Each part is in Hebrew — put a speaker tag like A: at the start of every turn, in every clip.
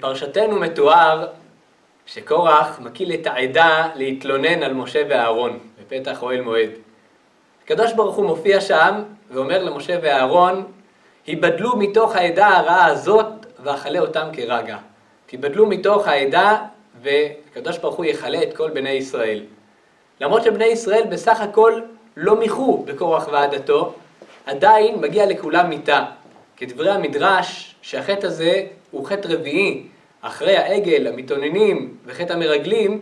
A: בפרשתנו מתואר שקורח מקיל את העדה להתלונן על משה ואהרון בפתח אוהל מועד. הקדוש ברוך הוא מופיע שם ואומר למשה ואהרון, היבדלו מתוך העדה הרעה הזאת ואכלה אותם כרגע. תיבדלו מתוך העדה והקדוש ברוך הוא יכלה את כל בני ישראל. למרות שבני ישראל בסך הכל לא מיחו בקורח ועדתו, עדיין מגיע לכולם מיתה. כדברי המדרש, שהחטא הזה הוא חטא רביעי, אחרי העגל, המתאוננים וחטא המרגלים,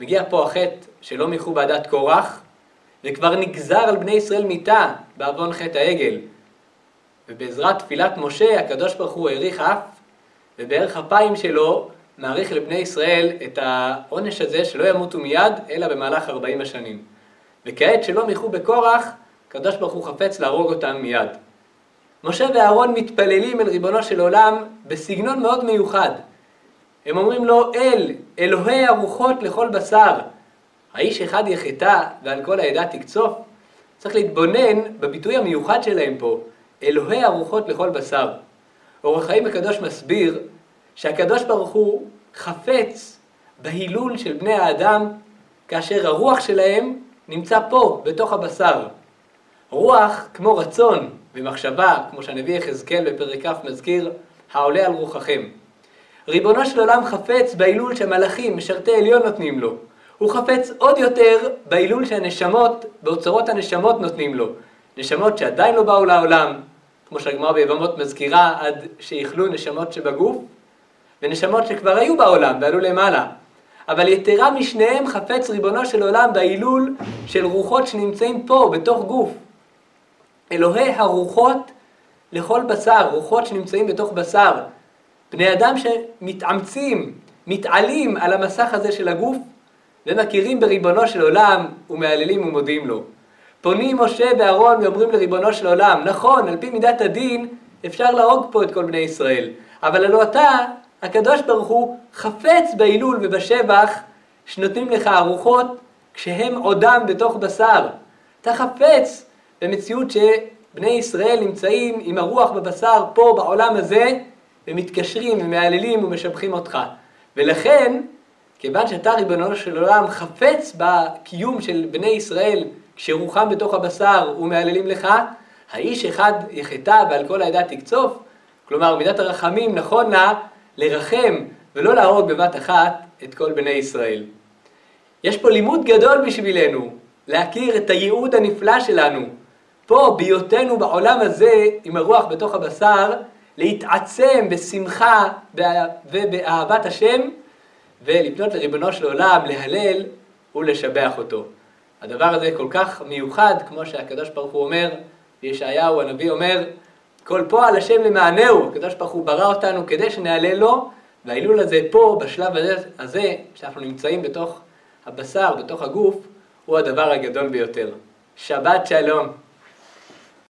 A: מגיע פה החטא שלא מיחו בעדת קורח, וכבר נגזר על בני ישראל מיתה בעוון חטא העגל. ובעזרת תפילת משה, הקדוש ברוך הוא האריך אף, ובערך אפיים שלו מעריך לבני ישראל את העונש הזה שלא ימותו מיד, אלא במהלך ארבעים השנים. וכעת שלא מיחו בקורח, הקדוש ברוך הוא חפץ להרוג אותם מיד. משה ואהרון מתפללים אל ריבונו של עולם בסגנון מאוד מיוחד. הם אומרים לו, אל, אלוהי הרוחות לכל בשר. האיש אחד יחטא ועל כל העדה תקצוף? צריך להתבונן בביטוי המיוחד שלהם פה, אלוהי הרוחות לכל בשר. אורח חיים הקדוש מסביר שהקדוש ברוך הוא חפץ בהילול של בני האדם כאשר הרוח שלהם נמצא פה, בתוך הבשר. רוח כמו רצון ומחשבה, כמו שהנביא יחזקאל בפרק כ' מזכיר, העולה על רוחכם. ריבונו של עולם חפץ בהילול שהמלאכים, משרתי עליון נותנים לו. הוא חפץ עוד יותר בהילול שהנשמות, באוצרות הנשמות נותנים לו. נשמות שעדיין לא באו לעולם, כמו שהגמרא ביבמות מזכירה, עד שיכלו נשמות שבגוף, ונשמות שכבר היו בעולם ועלו למעלה. אבל יתרה משניהם חפץ ריבונו של עולם בהילול של רוחות שנמצאים פה, בתוך גוף. אלוהי הרוחות לכל בשר, רוחות שנמצאים בתוך בשר. בני אדם שמתאמצים, מתעלים על המסך הזה של הגוף, ומכירים בריבונו של עולם, ומהללים ומודים לו. פונים משה ואהרון ואומרים לריבונו של עולם, נכון, על פי מידת הדין אפשר להרוג פה את כל בני ישראל, אבל הלא אתה, הקדוש ברוך הוא, חפץ בהילול ובשבח שנותנים לך ארוחות כשהם עודם בתוך בשר. אתה חפץ במציאות שבני ישראל נמצאים עם הרוח בבשר פה בעולם הזה, ומתקשרים ומהללים ומשבחים אותך. ולכן, כיוון שאתה ריבונו של עולם חפץ בקיום של בני ישראל כשרוחם בתוך הבשר ומהללים לך, האיש אחד יחטא ועל כל העדה תקצוף, כלומר מידת הרחמים נכון לה לרחם ולא להרוג בבת אחת את כל בני ישראל. יש פה לימוד גדול בשבילנו, להכיר את הייעוד הנפלא שלנו. פה, בהיותנו בעולם הזה, עם הרוח בתוך הבשר, להתעצם בשמחה ובאהבת השם, ולפנות לריבונו של עולם, להלל ולשבח אותו. הדבר הזה כל כך מיוחד, כמו שהקדוש ברוך הוא אומר, וישעיהו הנביא אומר, כל פועל השם למענהו, הקדוש ברוך הוא ברא אותנו כדי שנעלה לו, וההילול הזה פה, בשלב הזה, שאנחנו נמצאים בתוך הבשר, בתוך הגוף, הוא הדבר הגדול ביותר. שבת שלום.